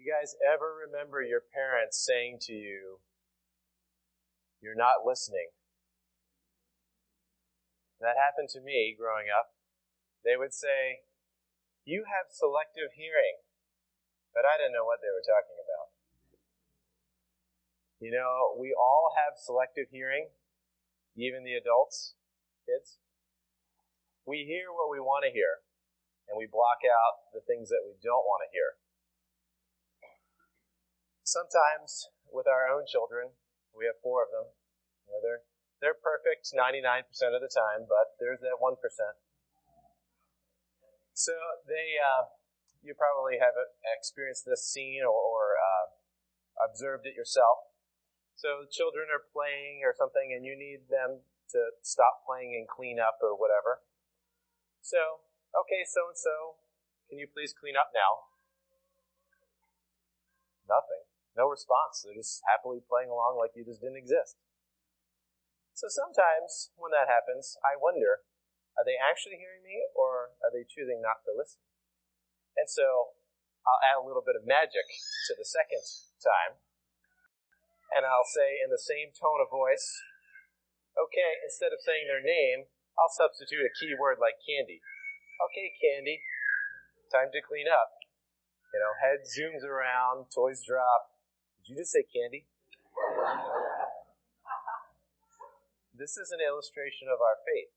You guys ever remember your parents saying to you, You're not listening? That happened to me growing up. They would say, You have selective hearing. But I didn't know what they were talking about. You know, we all have selective hearing, even the adults, kids. We hear what we want to hear, and we block out the things that we don't want to hear. Sometimes with our own children, we have four of them. You know, they're they're perfect 99% of the time, but there's that 1%. So they, uh, you probably have experienced this scene or, or uh, observed it yourself. So children are playing or something, and you need them to stop playing and clean up or whatever. So, okay, so and so, can you please clean up now? Nothing. No response. They're just happily playing along like you just didn't exist. So sometimes when that happens, I wonder, are they actually hearing me or are they choosing not to listen? And so I'll add a little bit of magic to the second time and I'll say in the same tone of voice, okay, instead of saying their name, I'll substitute a key word like candy. Okay, candy, time to clean up. You know, head zooms around, toys drop. Did you just say candy? this is an illustration of our faith.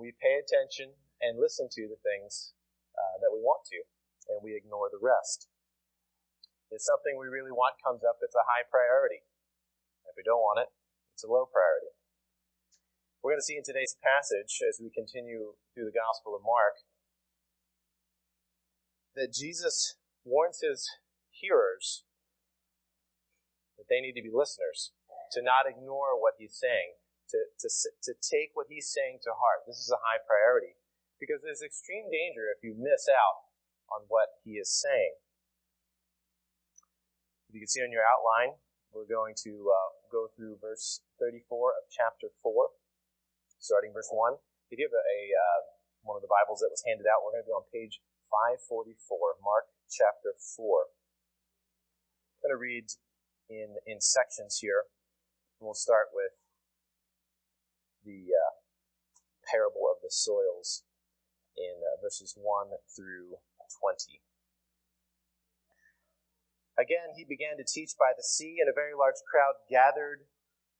We pay attention and listen to the things uh, that we want to, and we ignore the rest. If something we really want comes up, it's a high priority. If we don't want it, it's a low priority. We're going to see in today's passage, as we continue through the Gospel of Mark, that Jesus warns his hearers that they need to be listeners, to not ignore what he's saying, to, to, to take what he's saying to heart. This is a high priority because there's extreme danger if you miss out on what he is saying. You can see on your outline, we're going to uh, go through verse 34 of chapter 4, starting verse 1. If you have a, a uh, one of the Bibles that was handed out, we're going to be on page 544, Mark chapter 4. Going to read in, in sections here. We'll start with the uh, parable of the soils in uh, verses 1 through 20. Again, he began to teach by the sea, and a very large crowd gathered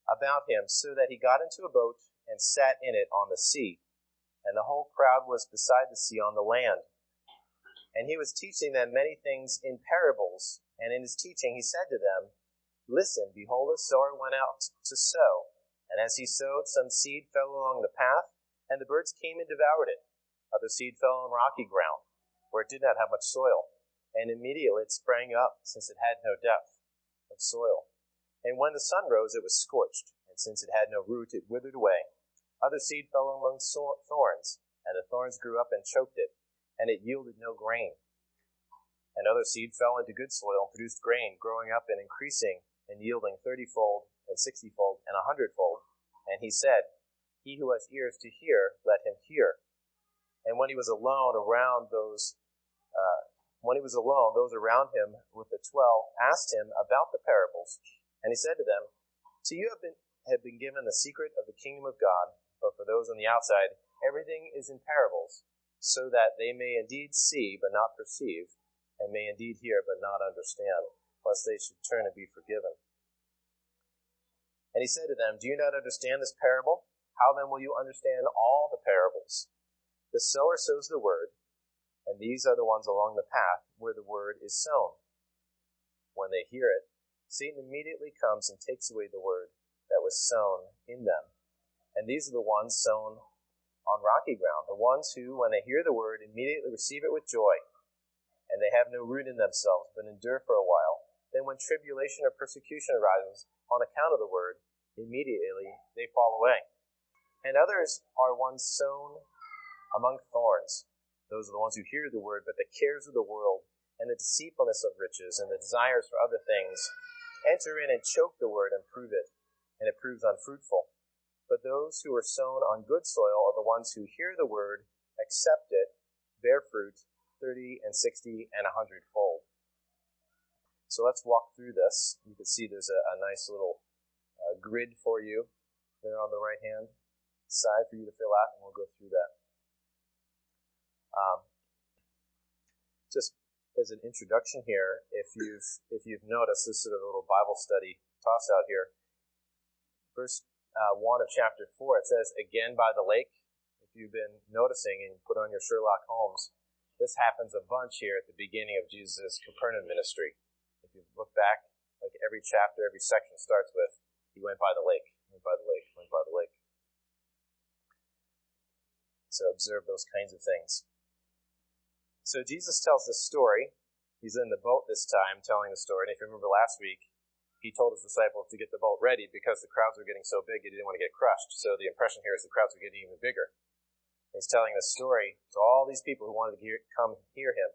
about him, so that he got into a boat and sat in it on the sea. And the whole crowd was beside the sea on the land. And he was teaching them many things in parables. And in his teaching, he said to them, Listen, behold, a sower went out to sow. And as he sowed, some seed fell along the path, and the birds came and devoured it. Other seed fell on rocky ground, where it did not have much soil and immediately it sprang up, since it had no depth of soil. And when the sun rose, it was scorched, and since it had no root, it withered away. Other seed fell among thorns, and the thorns grew up and choked it, and it yielded no grain. And other seed fell into good soil and produced grain, growing up and increasing and yielding thirtyfold and sixtyfold and a hundredfold. And he said, He who has ears to hear, let him hear. And when he was alone around those uh, when he was alone, those around him with the twelve asked him about the parables, and he said to them, To you have been, have been given the secret of the kingdom of God, but for those on the outside, everything is in parables, so that they may indeed see but not perceive, and may indeed hear but not understand, lest they should turn and be forgiven. And he said to them, Do you not understand this parable? How then will you understand all the parables? The sower sows the word, and these are the ones along the path where the word is sown. When they hear it, Satan immediately comes and takes away the word that was sown in them. And these are the ones sown on rocky ground, the ones who, when they hear the word, immediately receive it with joy, and they have no root in themselves, but endure for a while. Then when tribulation or persecution arises on account of the word, immediately they fall away. And others are ones sown among thorns those are the ones who hear the word, but the cares of the world and the deceitfulness of riches and the desires for other things enter in and choke the word and prove it, and it proves unfruitful. But those who are sown on good soil are the ones who hear the word, accept it, bear fruit, thirty and sixty and a fold. So let's walk through this. You can see there's a, a nice little uh, grid for you there on the right hand side for you to fill out, and we'll go through that. Um, just as an introduction here, if you've if you've noticed, this sort of a little Bible study toss out here. Verse uh, one of chapter four, it says, "Again by the lake." If you've been noticing and put on your Sherlock Holmes, this happens a bunch here at the beginning of Jesus' Capernaum ministry If you look back, like every chapter, every section starts with, he went by the lake, went by the lake, went by the lake. So observe those kinds of things. So Jesus tells this story. He's in the boat this time telling the story. And if you remember last week, he told his disciples to get the boat ready because the crowds were getting so big he didn't want to get crushed. So the impression here is the crowds are getting even bigger. He's telling this story to all these people who wanted to hear, come hear him.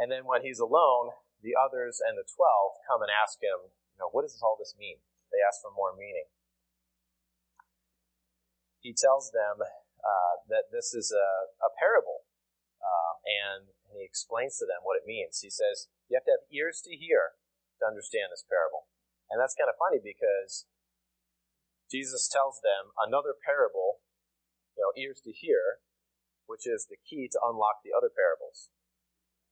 And then when he's alone, the others and the twelve come and ask him, you know, what does all this mean? They ask for more meaning. He tells them uh, that this is a, a parable, uh, and he explains to them what it means. He says, you have to have ears to hear to understand this parable. And that's kind of funny because Jesus tells them another parable, you know, ears to hear, which is the key to unlock the other parables.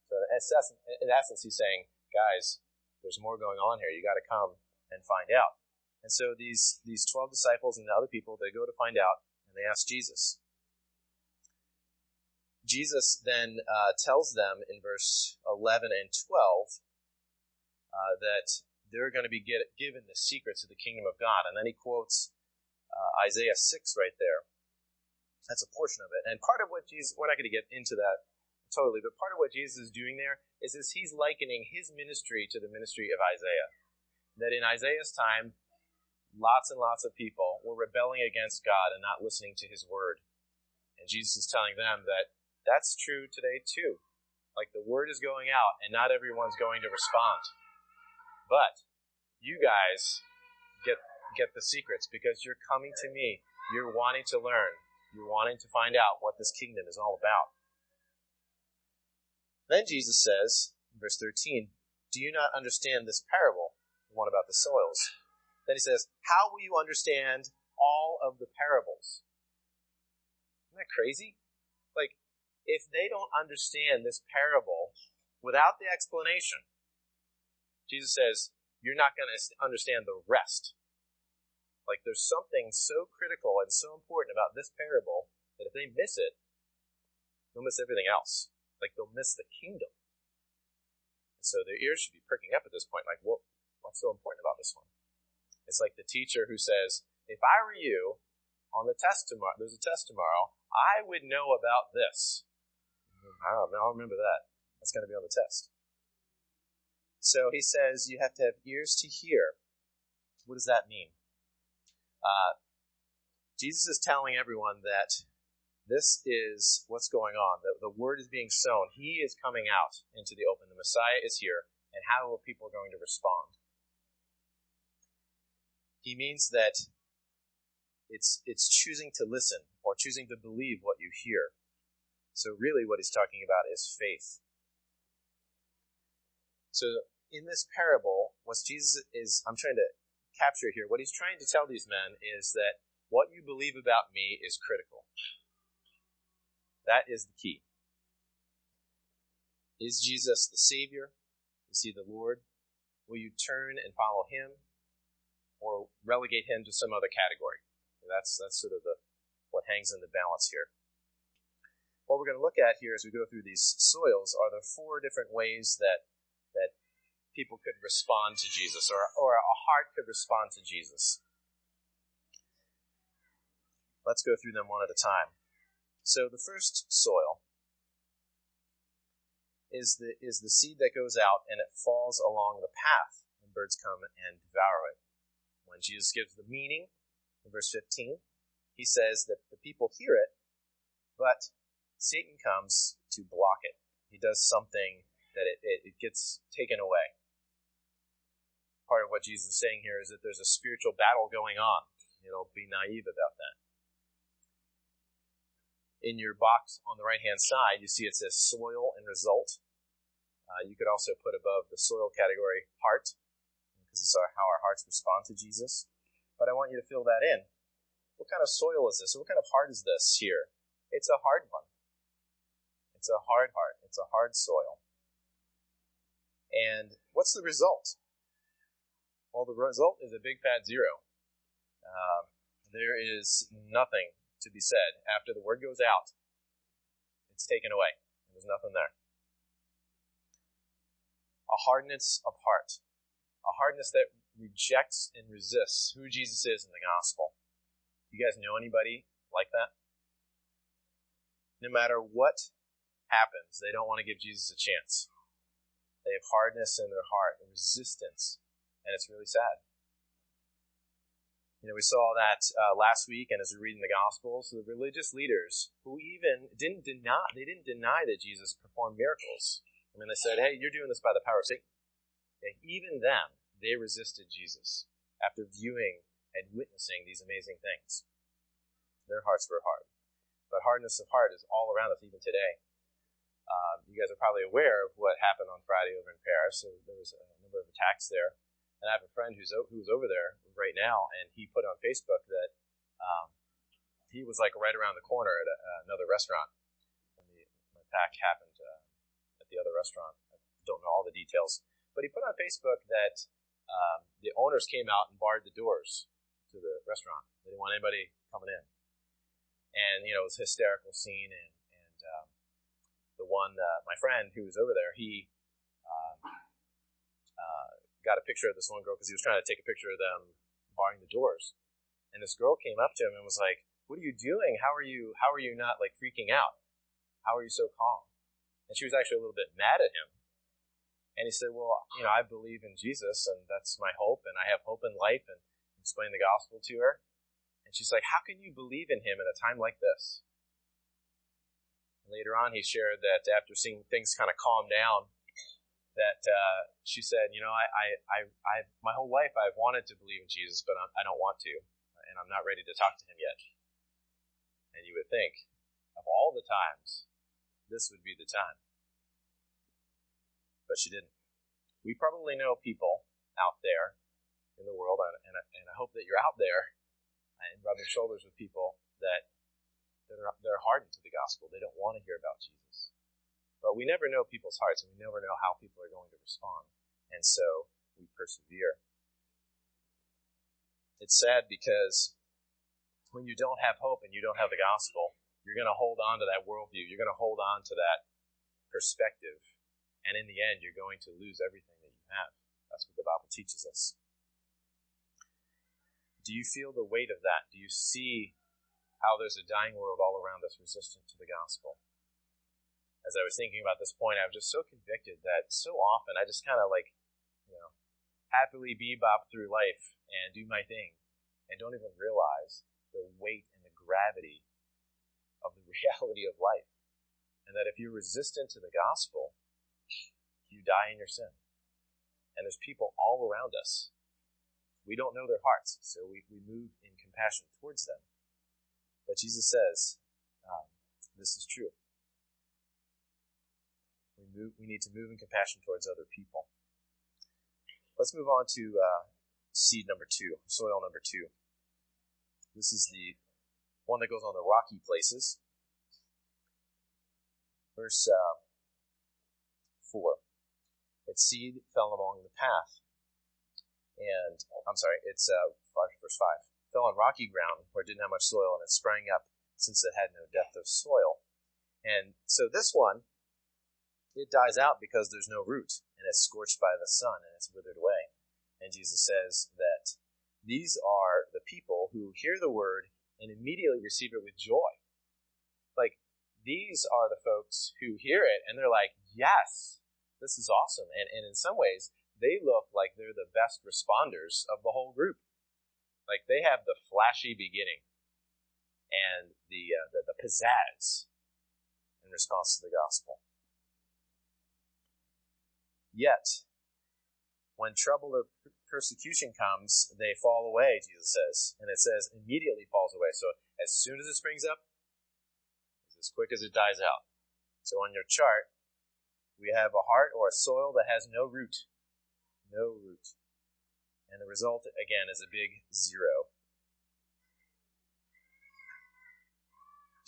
So in essence, he's saying, guys, there's more going on here. You got to come and find out. And so these, these 12 disciples and the other people, they go to find out and they ask Jesus. Jesus then uh, tells them in verse 11 and 12 uh, that they're going to be get, given the secrets of the kingdom of God. And then he quotes uh, Isaiah 6 right there. That's a portion of it. And part of what Jesus, we're not going to get into that totally. But part of what Jesus is doing there is, is he's likening his ministry to the ministry of Isaiah. That in Isaiah's time, lots and lots of people were rebelling against God and not listening to his word. And Jesus is telling them that that's true today too. Like the word is going out and not everyone's going to respond. But you guys get get the secrets because you're coming to me. You're wanting to learn. You're wanting to find out what this kingdom is all about. Then Jesus says, in verse 13, Do you not understand this parable, the one about the soils? Then he says, How will you understand all of the parables? Isn't that crazy? Like, if they don't understand this parable without the explanation, Jesus says, You're not going to understand the rest. Like, there's something so critical and so important about this parable that if they miss it, they'll miss everything else. Like they'll miss the kingdom. And so their ears should be pricking up at this point, like, what, what's so important about this one? It's like the teacher who says, if I were you on the test tomorrow, there's a test tomorrow, I would know about this. Mm, I don't know, I'll remember that. That's going to be on the test. So he says you have to have ears to hear. What does that mean? Uh, Jesus is telling everyone that this is what's going on. The, the word is being sown. He is coming out into the open. The Messiah is here. And how are people going to respond? He means that it's, it's choosing to listen or choosing to believe what you hear. So really what he's talking about is faith. So in this parable, what Jesus is, I'm trying to capture here, what he's trying to tell these men is that what you believe about me is critical. That is the key. Is Jesus the Savior? Is he the Lord? Will you turn and follow him or relegate him to some other category? That's, that's sort of the, what hangs in the balance here. What we're going to look at here as we go through these soils are the four different ways that, that people could respond to Jesus or, or heart could respond to Jesus. Let's go through them one at a time. So the first soil is the, is the seed that goes out and it falls along the path, and birds come and devour it. When Jesus gives the meaning in verse 15, he says that the people hear it, but Satan comes to block it. He does something that it, it, it gets taken away. Part of what Jesus is saying here is that there's a spiritual battle going on. You know, be naive about that in your box on the right hand side, you see it says soil and result. Uh, you could also put above the soil category heart, because it's our, how our hearts respond to Jesus. But I want you to fill that in. What kind of soil is this? What kind of heart is this here? It's a hard one. It's a hard heart. It's a hard soil. And what's the result? Well, the result is a big fat zero. Um, there is nothing to be said after the word goes out. It's taken away. There's nothing there a hardness of heart, a hardness that rejects and resists who Jesus is in the gospel. You guys know anybody like that? No matter what happens, they don't want to give Jesus a chance. They have hardness in their heart and resistance, and it's really sad. You know, we saw that uh, last week, and as we read in the Gospels, the religious leaders who even didn't deny, they didn't deny that Jesus performed miracles. I mean, they said, hey, you're doing this by the power of Satan. And even them, they resisted Jesus after viewing and witnessing these amazing things. Their hearts were hard. But hardness of heart is all around us even today. Um, you guys are probably aware of what happened on Friday over in Paris. So there was a number of attacks there. And I have a friend who's, who's over there right now, and he put on Facebook that um, he was like right around the corner at a, another restaurant when the attack happened. Uh, the other restaurant. I don't know all the details. But he put on Facebook that um, the owners came out and barred the doors to the restaurant. They didn't want anybody coming in. And, you know, it was a hysterical scene. And, and um, the one, uh, my friend who was over there, he uh, uh, got a picture of this one girl because he was trying to take a picture of them barring the doors. And this girl came up to him and was like, what are you doing? How are you, how are you not like freaking out? How are you so calm? And she was actually a little bit mad at him. And he said, well, you know, I believe in Jesus and that's my hope and I have hope in life and explained the gospel to her. And she's like, how can you believe in him at a time like this? Later on, he shared that after seeing things kind of calm down, that uh, she said, you know, I, I, I, I, my whole life I've wanted to believe in Jesus, but I don't want to, and I'm not ready to talk to him yet. And you would think, of all the times this would be the time. But she didn't. We probably know people out there in the world, and, and, and I hope that you're out there and rubbing shoulders with people that they're, they're hardened to the gospel. They don't want to hear about Jesus. But we never know people's hearts, and we never know how people are going to respond. And so we persevere. It's sad because when you don't have hope and you don't have the gospel, you're going to hold on to that worldview. You're going to hold on to that perspective. And in the end, you're going to lose everything that you have. That's what the Bible teaches us. Do you feel the weight of that? Do you see how there's a dying world all around us resistant to the gospel? As I was thinking about this point, I was just so convicted that so often I just kind of like, you know, happily bebop through life and do my thing and don't even realize the weight and the gravity of the reality of life. And that if you're resistant to the gospel, you die in your sin. And there's people all around us. We don't know their hearts, so we, we move in compassion towards them. But Jesus says, um, this is true. We move, we need to move in compassion towards other people. Let's move on to uh, seed number two, soil number two. This is the one that goes on the rocky places. Verse uh, 4. Its seed fell along the path. And, I'm sorry, it's uh, verse 5. Fell on rocky ground where it didn't have much soil, and it sprang up since it had no depth of soil. And so this one, it dies out because there's no root, and it's scorched by the sun, and it's withered away. And Jesus says that these are the people who hear the word and immediately receive it with joy. Like, these are the folks who hear it and they're like, yes, this is awesome. And, and in some ways, they look like they're the best responders of the whole group. Like, they have the flashy beginning and the, uh, the, the pizzazz in response to the gospel. Yet, when trouble or persecution comes, they fall away, Jesus says. And it says immediately falls away. So as soon as it springs up, as quick as it dies out. So on your chart, We have a heart or a soil that has no root. No root. And the result, again, is a big zero.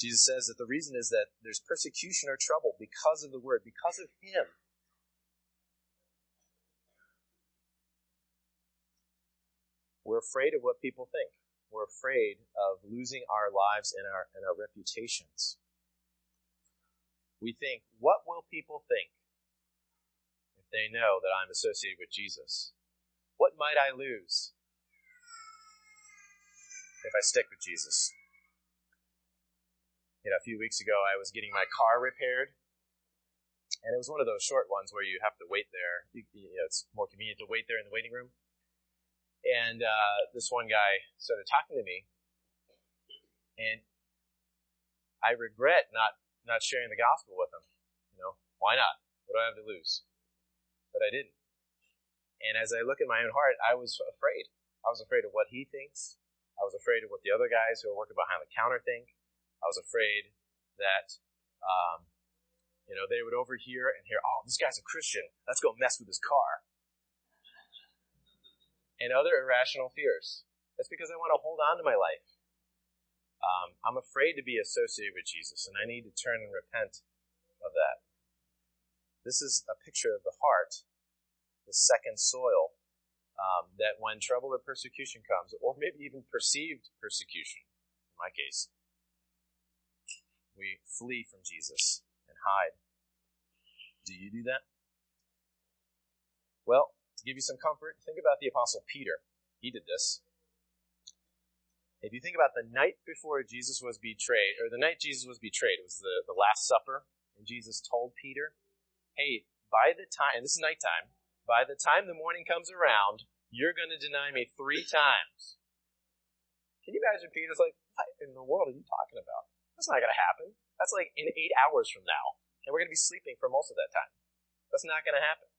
Jesus says that the reason is that there's persecution or trouble because of the word, because of Him. We're afraid of what people think. We're afraid of losing our lives and our, and our reputations. We think, what will people think if they know that I'm associated with Jesus? What might I lose if I stick with Jesus? You know, a few weeks ago, I was getting my car repaired, and it was one of those short ones where you have to wait there. You, you know, it's more convenient to wait there in the waiting room. And uh, this one guy started talking to me, and I regret not not sharing the gospel with him. You know, why not? What do I have to lose? But I didn't. And as I look at my own heart, I was afraid. I was afraid of what he thinks. I was afraid of what the other guys who are working behind the counter think. I was afraid that, um, you know, they would overhear and hear, oh, this guy's a Christian. Let's go mess with his car and other irrational fears. That's because I want to hold on to my life. Um, I'm afraid to be associated with Jesus, and I need to turn and repent of that. This is a picture of the heart, the second soil, um, that when trouble or persecution comes, or maybe even perceived persecution, in my case, we flee from Jesus and hide. Do you do that? Well, to give you some comfort, think about the Apostle Peter. He did this. If you think about the night before Jesus was betrayed, or the night Jesus was betrayed, it was the, the Last Supper, and Jesus told Peter, hey, by the time, and this is nighttime, by the time the morning comes around, you're going to deny me three times. Can you imagine Peter's like, what in the world are you talking about? That's not going to happen. That's like in eight hours from now, and we're going to be sleeping for most of that time. That's not going to happen.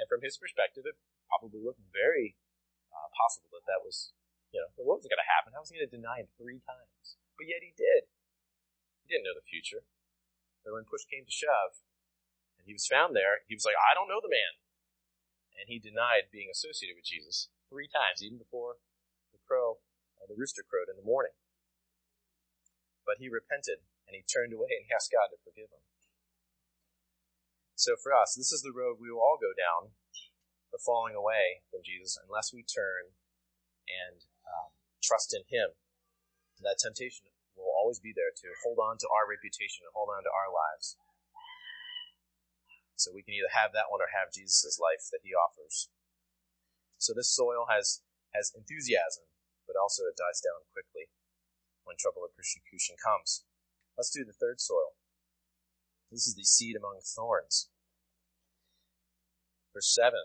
And from his perspective, it probably looked very uh, possible that that was, you know, what was going to happen? How was he going to deny him three times? But yet he did. He didn't know the future. But when push came to shove, and he was found there, he was like, I don't know the man. And he denied being associated with Jesus three times, even before the crow, uh, the rooster crowed in the morning. But he repented, and he turned away and he asked God to forgive him. So for us, this is the road we will all go down, the falling away from Jesus, unless we turn and um, trust in Him. That temptation will always be there to hold on to our reputation and hold on to our lives. So we can either have that one or have Jesus' life that He offers. So this soil has has enthusiasm, but also it dies down quickly when trouble or persecution comes. Let's do the third soil. This is the seed among thorns. Verse 7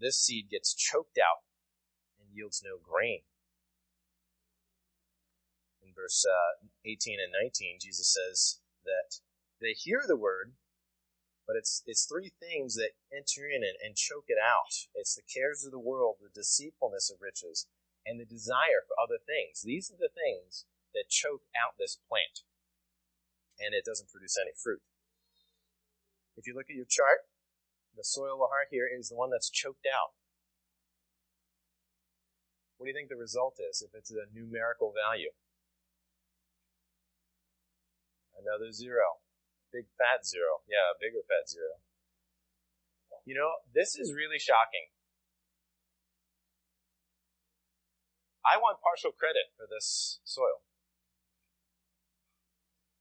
This seed gets choked out and yields no grain. In verse uh, 18 and 19, Jesus says that they hear the word, but it's, it's three things that enter in and, and choke it out. It's the cares of the world, the deceitfulness of riches, and the desire for other things. These are the things that choke out this plant, and it doesn't produce any fruit. If you look at your chart, the soil heart here is the one that's choked out. What do you think the result is if it's a numerical value? Another zero. Big fat zero. Yeah, a bigger fat zero. You know, this is really shocking. I want partial credit for this soil.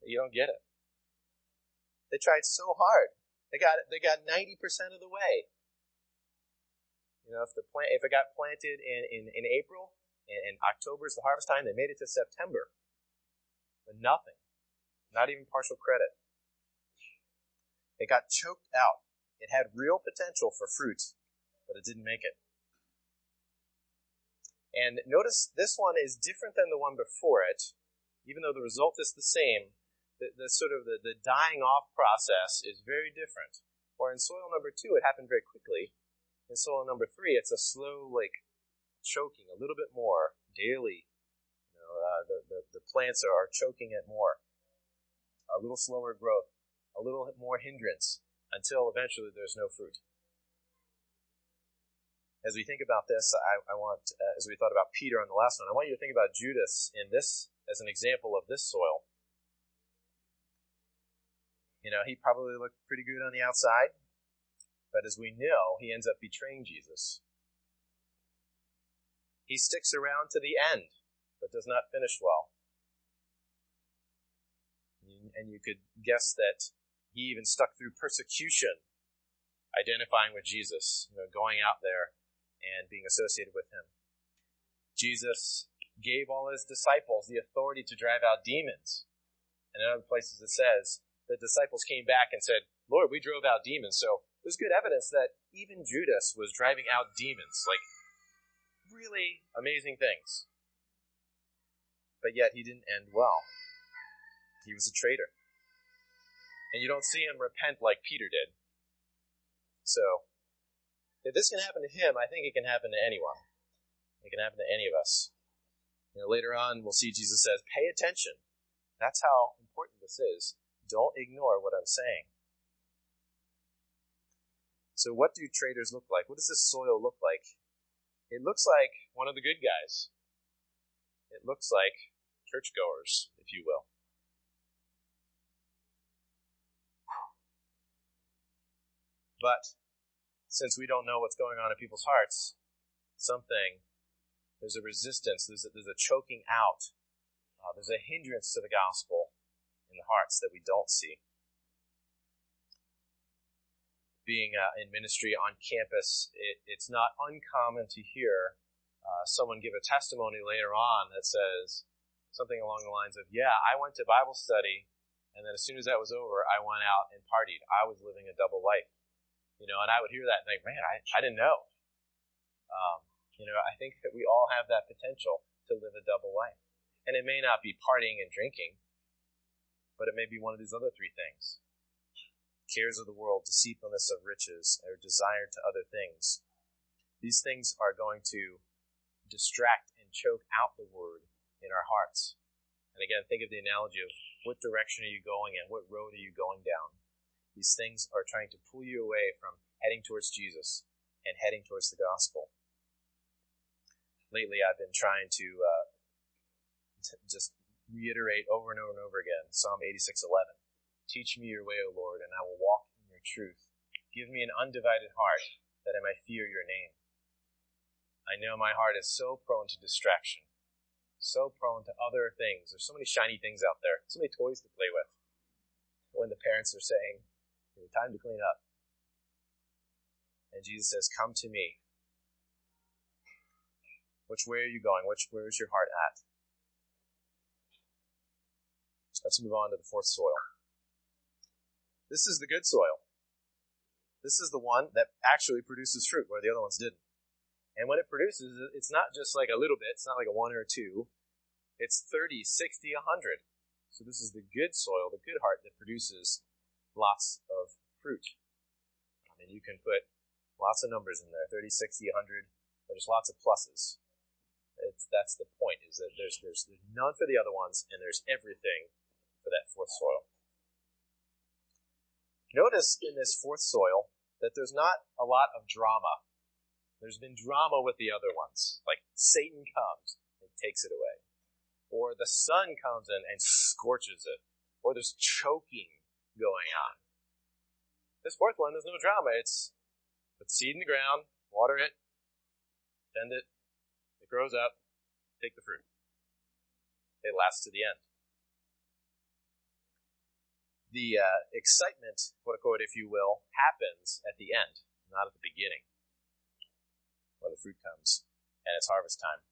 But you don't get it. They tried so hard. They got they got ninety percent of the way. You know, if the plant if it got planted in in, in April and, and October is the harvest time, they made it to September, but nothing, not even partial credit. It got choked out. It had real potential for fruit, but it didn't make it. And notice this one is different than the one before it, even though the result is the same the, the sort of the, the dying off process is very different. Or in soil number two, it happened very quickly. In soil number three, it's a slow, like, choking a little bit more daily. You know, uh, the, the, the plants are, choking it more. A little slower growth, a little more hindrance. until eventually there's no fruit. As we think about this, I, I want, uh, as we thought about Peter on the last one, I want you to think about Judas in this as an example of this soil. You know, he probably looked pretty good on the outside, but as we know, he ends up betraying Jesus. He sticks around to the end, but does not finish well. And you could guess that he even stuck through persecution, identifying with Jesus, you know, going out there and being associated with him. Jesus gave all his disciples the authority to drive out demons. And in other places it says, the disciples came back and said, Lord, we drove out demons. So there's good evidence that even Judas was driving out demons. Like, really amazing things. But yet he didn't end well. He was a traitor. And you don't see him repent like Peter did. So, if this can happen to him, I think it can happen to anyone. It can happen to any of us. You know, later on, we'll see Jesus says, pay attention. That's how important this is. Don't ignore what I'm saying. So, what do traitors look like? What does this soil look like? It looks like one of the good guys. It looks like churchgoers, if you will. But since we don't know what's going on in people's hearts, something, there's a resistance, there's a, there's a choking out, uh, there's a hindrance to the gospel hearts that we don't see. Being uh, in ministry on campus, it, it's not uncommon to hear uh, someone give a testimony later on that says something along the lines of, Yeah, I went to Bible study, and then as soon as that was over, I went out and partied. I was living a double life. You know, and I would hear that and think, man, I, I didn't know. Um, you know, I think that we all have that potential to live a double life. And it may not be partying and drinking, but it may be one of these other three things. Cares of the world, deceitfulness of riches, or desire to other things. These things are going to distract and choke out the word in our hearts. And again, think of the analogy of what direction are you going and What road are you going down? These things are trying to pull you away from heading towards Jesus and heading towards the gospel. Lately, I've been trying to, uh, to just reiterate over and over and over again Psalm 86:11. Teach me your way, O Lord, and I will walk in your truth. Give me an undivided heart that I may fear your name. I know my heart is so prone to distraction, so prone to other things. There's so many shiny things out there, so many toys to play with. When the parents are saying, time to clean up. And Jesus says, Come to me. Which way are you going? Which where is your heart at? Let's move on to the fourth soil. This is the good soil. This is the one that actually produces fruit, where the other ones didn't. And when it produces, it's not just like a little bit, it's not like a one or a two. It's 30, 60, 100. So this is the good soil, the good heart that produces lots of fruit. I mean, you can put lots of numbers in there 30, 60, 100, or just lots of pluses. It's, that's the point, is that there's, there's, there's none for the other ones, and there's everything for that fourth soil. Notice in this fourth soil that there's not a lot of drama. There's been drama with the other ones. Like Satan comes and takes it away. Or the sun comes in and scorches it. Or there's choking going on. This fourth one, there's no drama. It's put seed in the ground, water it, tend it, it grows up, take the fruit. It lasts to the end. The uh, excitement, quote unquote, if you will, happens at the end, not at the beginning, when the fruit comes and it's harvest time.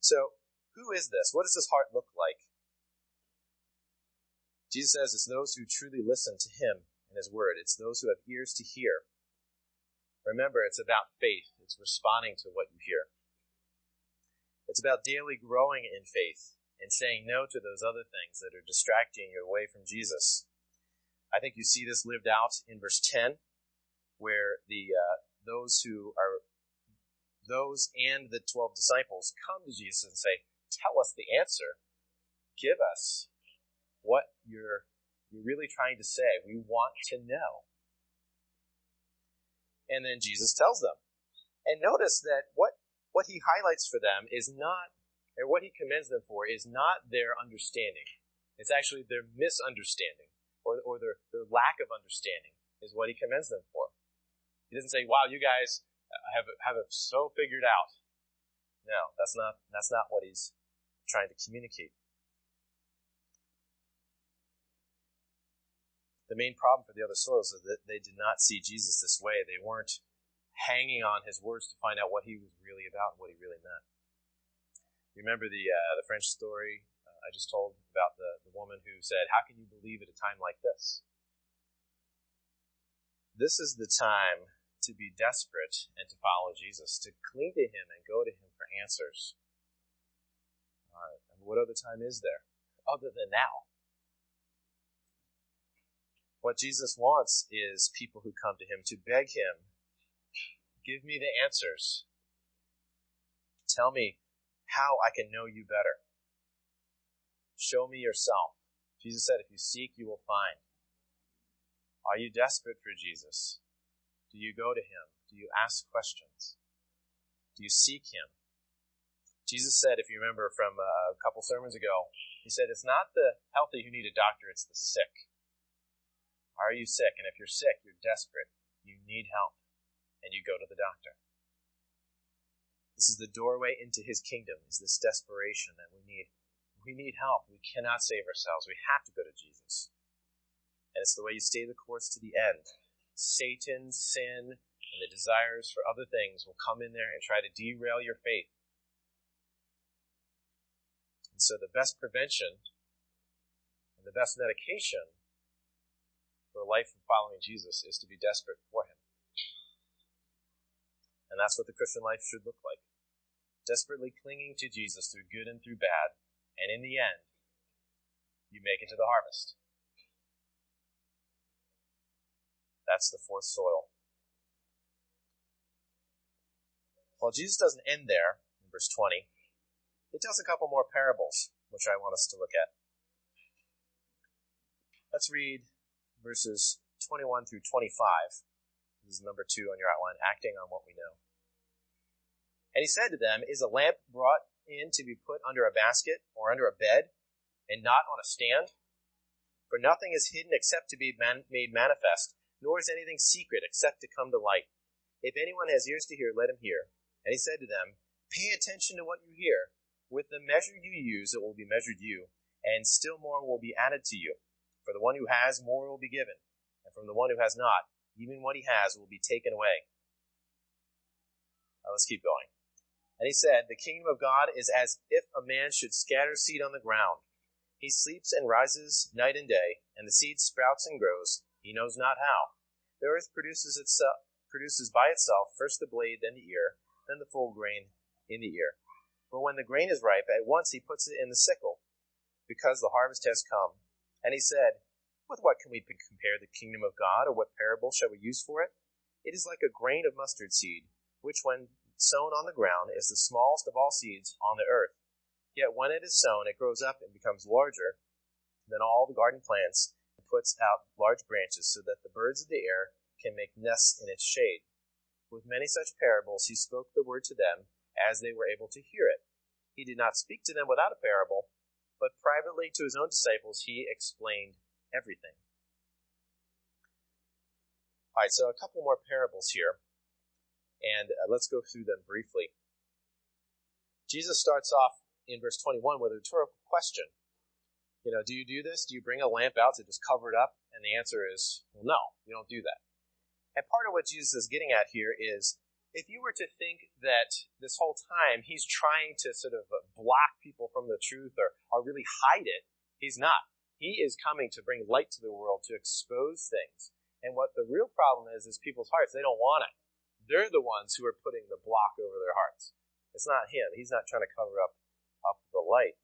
So, who is this? What does this heart look like? Jesus says it's those who truly listen to him and his word. It's those who have ears to hear. Remember, it's about faith. It's responding to what you hear. It's about daily growing in faith and saying no to those other things that are distracting you away from Jesus. I think you see this lived out in verse 10, where the uh, those who are those and the 12 disciples come to Jesus and say, Tell us the answer. Give us what you're you're really trying to say? We want to know. And then Jesus tells them. And notice that what, what he highlights for them is not, or what he commends them for is not their understanding. It's actually their misunderstanding or, or their, their lack of understanding is what he commends them for. He doesn't say, wow, you guys have, have it so figured out. No, that's not, that's not what he's trying to communicate. The main problem for the other soils is that they did not see Jesus this way. They weren't hanging on his words to find out what he was really about and what he really meant. Remember the uh, the French story uh, I just told about the, the woman who said, How can you believe at a time like this? This is the time to be desperate and to follow Jesus, to cling to him and go to him for answers. Uh, and what other time is there other than now? What Jesus wants is people who come to him to beg him, give me the answers. Tell me how I can know you better. Show me yourself. Jesus said, if you seek, you will find. Are you desperate for Jesus? Do you go to him? Do you ask questions? Do you seek him? Jesus said, if you remember from uh, a couple sermons ago, he said, it's not the healthy who need a doctor, it's the sick. Are you sick? And if you're sick, you're desperate, you need help, and you go to the doctor. This is the doorway into his kingdom, is this desperation that we need. We need help. We cannot save ourselves. We have to go to Jesus. And it's the way you stay the course to the end. Satan, sin, and the desires for other things will come in there and try to derail your faith. And so the best prevention and the best medication for a life of following Jesus is to be desperate for Him. And that's what the Christian life should look like. Desperately clinging to Jesus through good and through bad, and in the end, you make it to the harvest. That's the fourth soil. Well, Jesus doesn't end there in verse 20. He tells a couple more parables, which I want us to look at. Let's read verses 21 through 25. This is number two on your outline, acting on what we know. And he said to them, Is a lamp brought in to be put under a basket or under a bed and not on a stand? For nothing is hidden except to be man- made manifest, nor is anything secret except to come to light. If anyone has ears to hear, let him hear. And he said to them, Pay attention to what you hear. With the measure you use, it will be measured you, and still more will be added to you. For the one who has, more will be given, and from the one who has not, even what he has will be taken away. Now let's keep going. And he said, The kingdom of God is as if a man should scatter seed on the ground. He sleeps and rises night and day, and the seed sprouts and grows, he knows not how. The earth produces itself, produces by itself first the blade, then the ear, then the full grain in the ear. But when the grain is ripe, at once he puts it in the sickle, because the harvest has come. And he said, With what can we compare the kingdom of God, or what parable shall we use for it? It is like a grain of mustard seed, which when sown on the ground is the smallest of all seeds on the earth. Yet when it is sown, it grows up and becomes larger than all the garden plants and puts out large branches so that the birds of the air can make nests in its shade. With many such parables, he spoke the word to them as they were able to hear it. He did not speak to them without a parable, but privately to his own disciples he explained everything. All right, so a couple more parables here, and uh, let's go through them briefly. Jesus starts off in verse 21 with a rhetorical question. You know, do you do this? Do you bring a lamp out to just cover it up? And the answer is, well, no, you don't do that. And part of what Jesus is getting at here is if you were to think that this whole time he's trying to sort of block people from the truth or, or really hide it, he's not. He is coming to bring light to the world, to expose things. And what the real problem is, is people's hearts, they don't want it. They're the ones who are putting the block over their hearts. It's not him. He's not trying to cover up, up the light.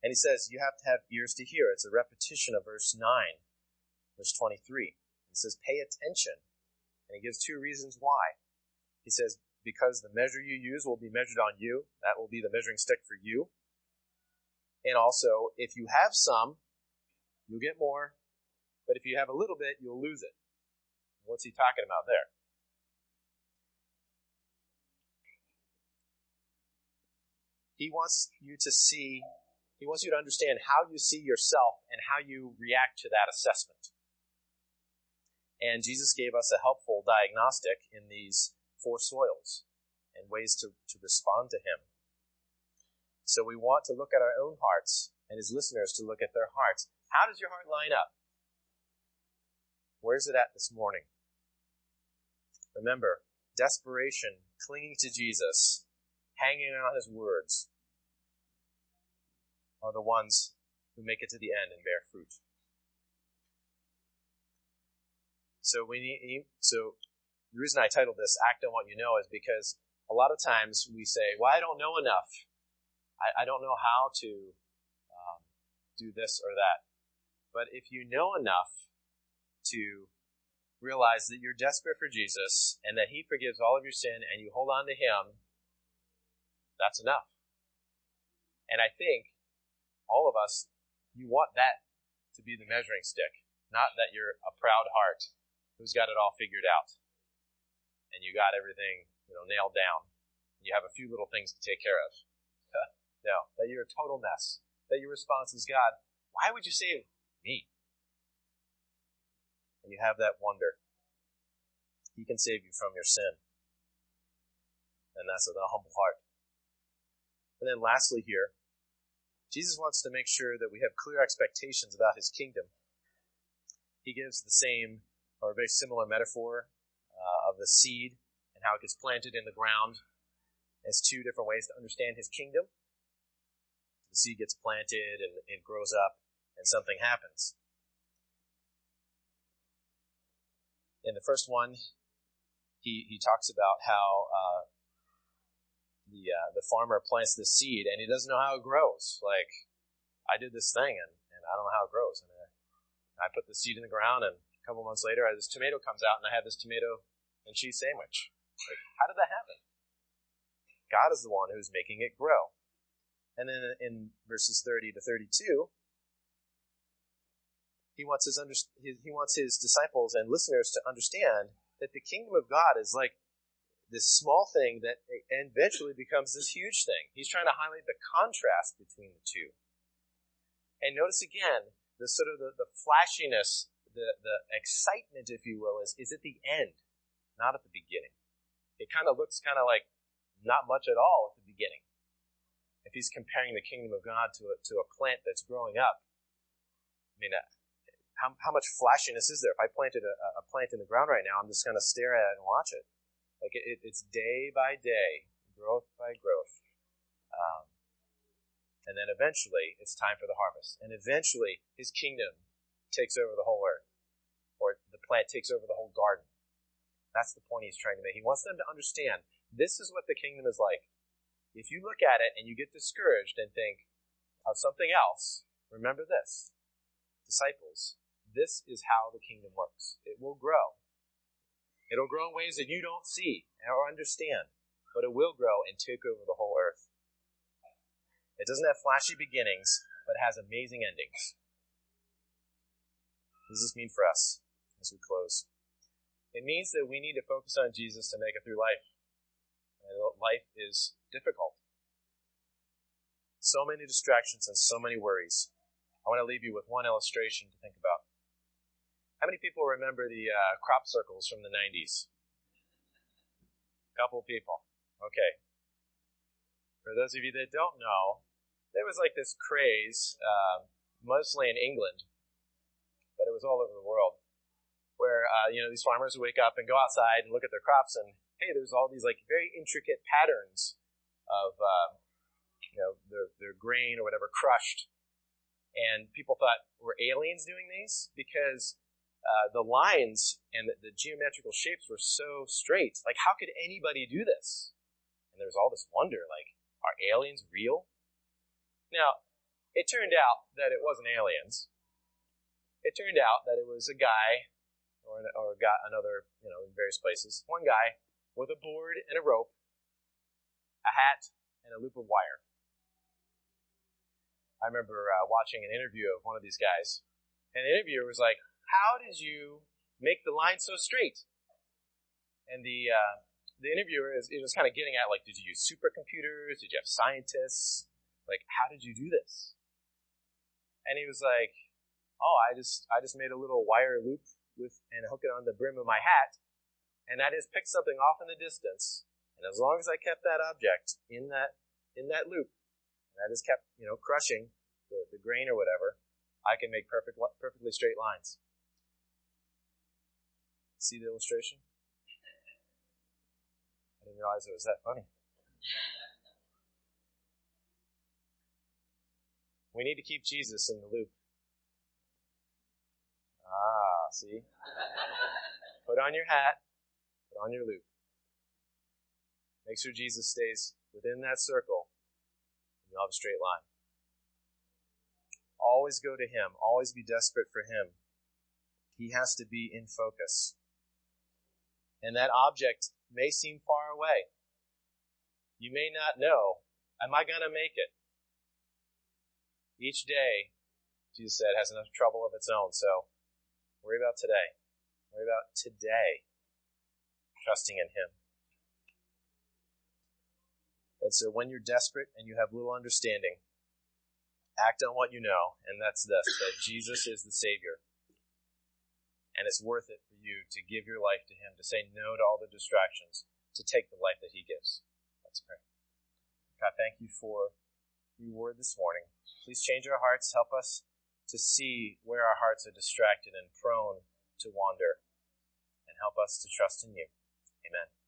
And he says, you have to have ears to hear. It's a repetition of verse 9, verse 23. He says, pay attention and he gives two reasons why. He says, because the measure you use will be measured on you. That will be the measuring stick for you. And also, if you have some, you'll get more. But if you have a little bit, you'll lose it. What's he talking about there? He wants you to see, he wants you to understand how you see yourself and how you react to that assessment. And Jesus gave us a helpful diagnostic in these four soils and ways to, to respond to him. So we want to look at our own hearts and his listeners to look at their hearts. How does your heart line up? Where's it at this morning? Remember, desperation, clinging to Jesus, hanging on his words, are the ones who make it to the end and bear fruit. So we need, so the reason I titled this Act on What You Know is because a lot of times we say, well, I don't know enough. I, I don't know how to um, do this or that. But if you know enough to realize that you're desperate for Jesus and that He forgives all of your sin and you hold on to Him, that's enough. And I think all of us, you want that to be the measuring stick, not that you're a proud heart who's got it all figured out and you got everything, you know, nailed down. You have a few little things to take care of. No, that you're a total mess. That your response is, God, why would you save me? and you have that wonder. He can save you from your sin. And that's with a humble heart. And then lastly here, Jesus wants to make sure that we have clear expectations about his kingdom. He gives the same or a very similar metaphor uh, of the seed and how it gets planted in the ground as two different ways to understand his kingdom. The seed gets planted and it grows up and something happens. in the first one, he, he talks about how uh, the uh, the farmer plants the seed and he doesn't know how it grows. Like I did this thing and, and I don't know how it grows. And I, I put the seed in the ground and a couple months later, this tomato comes out and I have this tomato and cheese sandwich. Like, how did that happen? God is the one who's making it grow. And then in verses 30 to 32, he wants his, under, his, he wants his disciples and listeners to understand that the kingdom of God is like this small thing that eventually becomes this huge thing. He's trying to highlight the contrast between the two. And notice again, the sort of the, the flashiness, the, the excitement, if you will, is, is at the end, not at the beginning. It kind of looks kind of like not much at all at the beginning. If he's comparing the kingdom of God to a, to a plant that's growing up, I mean, how, how much flashiness is there? If I planted a, a plant in the ground right now, I'm just going to stare at it and watch it. Like it, it, it's day by day, growth by growth. Um, and then eventually it's time for the harvest. And eventually his kingdom takes over the whole earth. Or the plant takes over the whole garden. That's the point he's trying to make. He wants them to understand this is what the kingdom is like. If you look at it and you get discouraged and think of something else, remember this. Disciples, this is how the kingdom works. It will grow. It'll grow in ways that you don't see or understand, but it will grow and take over the whole earth. It doesn't have flashy beginnings, but has amazing endings. What does this mean for us as we close? It means that we need to focus on Jesus to make it through life. And life is difficult. So many distractions and so many worries. I want to leave you with one illustration to think about. How many people remember the uh, crop circles from the 90s? A couple people. Okay. For those of you that don't know, there was like this craze, uh, mostly in England, but it was all over the world, where, uh, you know, these farmers would wake up and go outside and look at their crops and, hey, there's all these like very intricate patterns of, uh, you know, their, their grain or whatever crushed. And people thought, were aliens doing these? Because uh, the lines and the, the, geometrical shapes were so straight. Like, how could anybody do this? And there was all this wonder, like, are aliens real? Now, it turned out that it wasn't aliens. It turned out that it was a guy, or, or got another, you know, in various places, one guy with a board and a rope, a hat, and a loop of wire. I remember uh, watching an interview of one of these guys And the interviewer was like, How did you make the line so straight? And the, uh, the interviewer is, it was kind of getting at like, did you use supercomputers? Did you have scientists? Like, how did you do this? And he was like, oh, I just, I just made a little wire loop with, and hook it on the brim of my hat. And that is pick something off in the distance. And as long as I kept that object in that, in that loop, and I just kept, you know, crushing the, the grain or whatever, I can make perfect, perfectly straight lines. See the illustration? I didn't realize it was that funny. We need to keep Jesus in the loop. Ah, see? Put on your hat, put on your loop. Make sure Jesus stays within that circle, and you'll have a straight line. Always go to Him. Always be desperate for Him. He has to be in focus. And that object may seem far away. You may not know, am I going to make it? Each day, Jesus said, has enough trouble of its own. So worry about today. Worry about today, trusting in Him. And so when you're desperate and you have little understanding, act on what you know, and that's this, that Jesus is the Savior. And it's worth it for you to give your life to Him, to say no to all the distractions, to take the life that He gives. Let's pray. God, thank you for your word this morning. Please change our hearts. Help us to see where our hearts are distracted and prone to wander. And help us to trust in you. Amen.